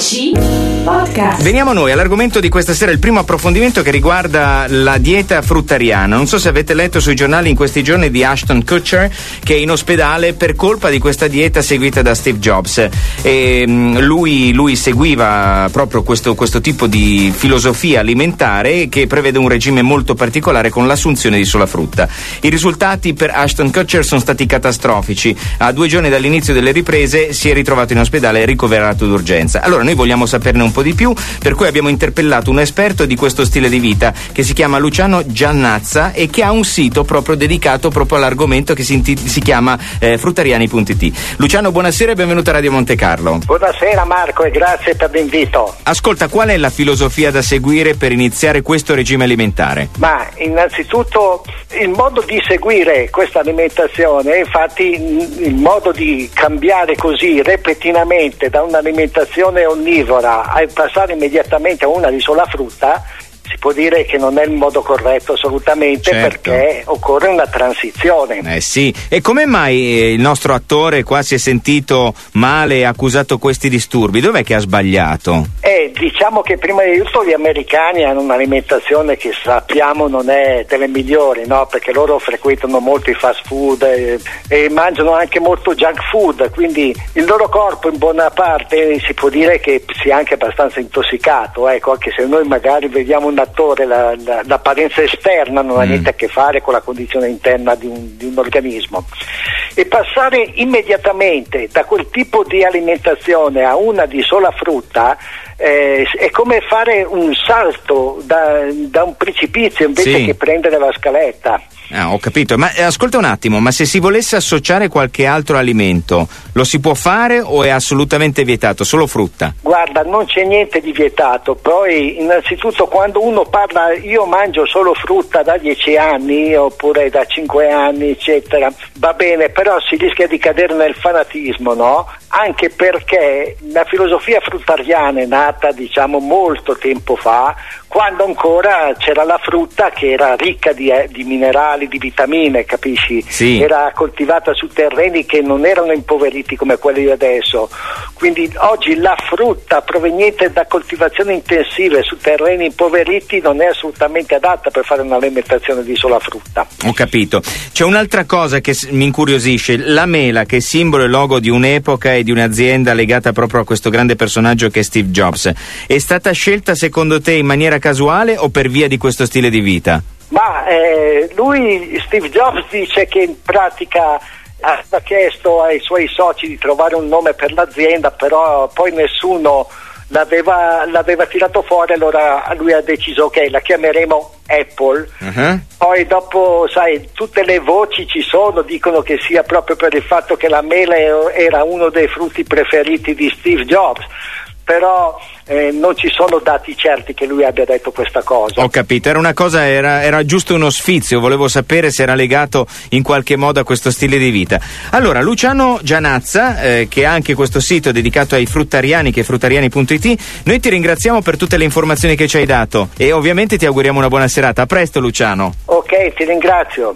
Richie. Podcast. Veniamo noi all'argomento di questa sera, il primo approfondimento che riguarda la dieta fruttariana. Non so se avete letto sui giornali in questi giorni di Ashton Kutcher che è in ospedale per colpa di questa dieta seguita da Steve Jobs. E, mm, lui, lui, seguiva proprio questo, questo tipo di filosofia alimentare che prevede un regime molto particolare con l'assunzione di sola frutta. I risultati per Ashton Kutcher sono stati catastrofici. A due giorni dall'inizio delle riprese si è ritrovato in ospedale e ricoverato d'urgenza. Allora noi vogliamo saperne un po' di più, per cui abbiamo interpellato un esperto di questo stile di vita che si chiama Luciano Giannazza e che ha un sito proprio dedicato proprio all'argomento che si, inti- si chiama eh, fruttariani.it. Luciano, buonasera e benvenuto a Radio Monte Carlo. Buonasera Marco e grazie per l'invito. Ascolta, qual è la filosofia da seguire per iniziare questo regime alimentare? Ma innanzitutto il modo di seguire questa alimentazione, infatti il modo di cambiare così repentinamente da un'alimentazione onnivora a passare immediatamente a una di sola frutta si può dire che non è il modo corretto assolutamente Certo. perché occorre una transizione. Eh sì, e come mai eh, il nostro attore qua si è sentito male e ha accusato questi disturbi? Dov'è che ha sbagliato? Eh, diciamo che prima di tutto gli americani hanno un'alimentazione che sappiamo non è delle migliori, no? perché loro frequentano molto i fast food eh, e mangiano anche molto junk food, quindi il loro corpo in buona parte si può dire che sia anche abbastanza intossicato, ecco, anche se noi magari vediamo un attore, la- la- l'apparenza esterna non ha Mm. niente a che fare con la condizione interna di un, di un organismo. E passare immediatamente da quel tipo di alimentazione a una di sola frutta eh, è come fare un salto da, da un precipizio invece Sì. che prendere la scaletta. Ah, ho capito, ma eh, ascolta un attimo, ma se si volesse associare qualche altro alimento, lo si può fare o è assolutamente vietato? Solo frutta? Guarda, non c'è niente di vietato, poi innanzitutto quando uno parla io mangio solo frutta da 10 anni oppure da 5 anni, eccetera, va bene, però si rischia di cadere nel fanatismo, no? Anche perché la filosofia fruttariana è nata, diciamo, molto tempo fa, quando ancora c'era la frutta che era ricca di, eh, di minerali, di vitamine, capisci? Sì. Era coltivata su terreni che non erano impoveriti come quelli di adesso. Quindi oggi la frutta proveniente da coltivazioni intensive su terreni impoveriti non è assolutamente adatta per fare un'alimentazione di sola frutta. Ho capito. C'è un'altra cosa che mi incuriosisce, la mela che è simbolo e logo di un'epoca e di un'azienda legata proprio a questo grande personaggio che è Steve Jobs. È stata scelta secondo te in maniera casuale o per via di questo stile di vita? Ma eh, lui, Steve Jobs, dice che in pratica ha chiesto ai suoi soci di trovare un nome per l'azienda, però poi nessuno l'aveva, l'aveva tirato fuori, allora lui ha deciso ok, la chiameremo Apple. Uh-huh. Poi dopo, sai, tutte le voci ci sono, dicono che sia proprio per il fatto che la mele era uno dei frutti preferiti di Steve Jobs, però eh, non ci sono dati certi che lui abbia detto questa cosa. Ho capito, era una cosa, era, era giusto uno sfizio, volevo sapere se era legato in qualche modo a questo stile di vita. Allora, Luciano Gianazza, eh, che ha anche questo sito dedicato ai fruttariani, che è fruttariani.it, noi ti ringraziamo per tutte le informazioni che ci hai dato e ovviamente ti auguriamo una buona serata. A presto Luciano. Ok, ti ringrazio.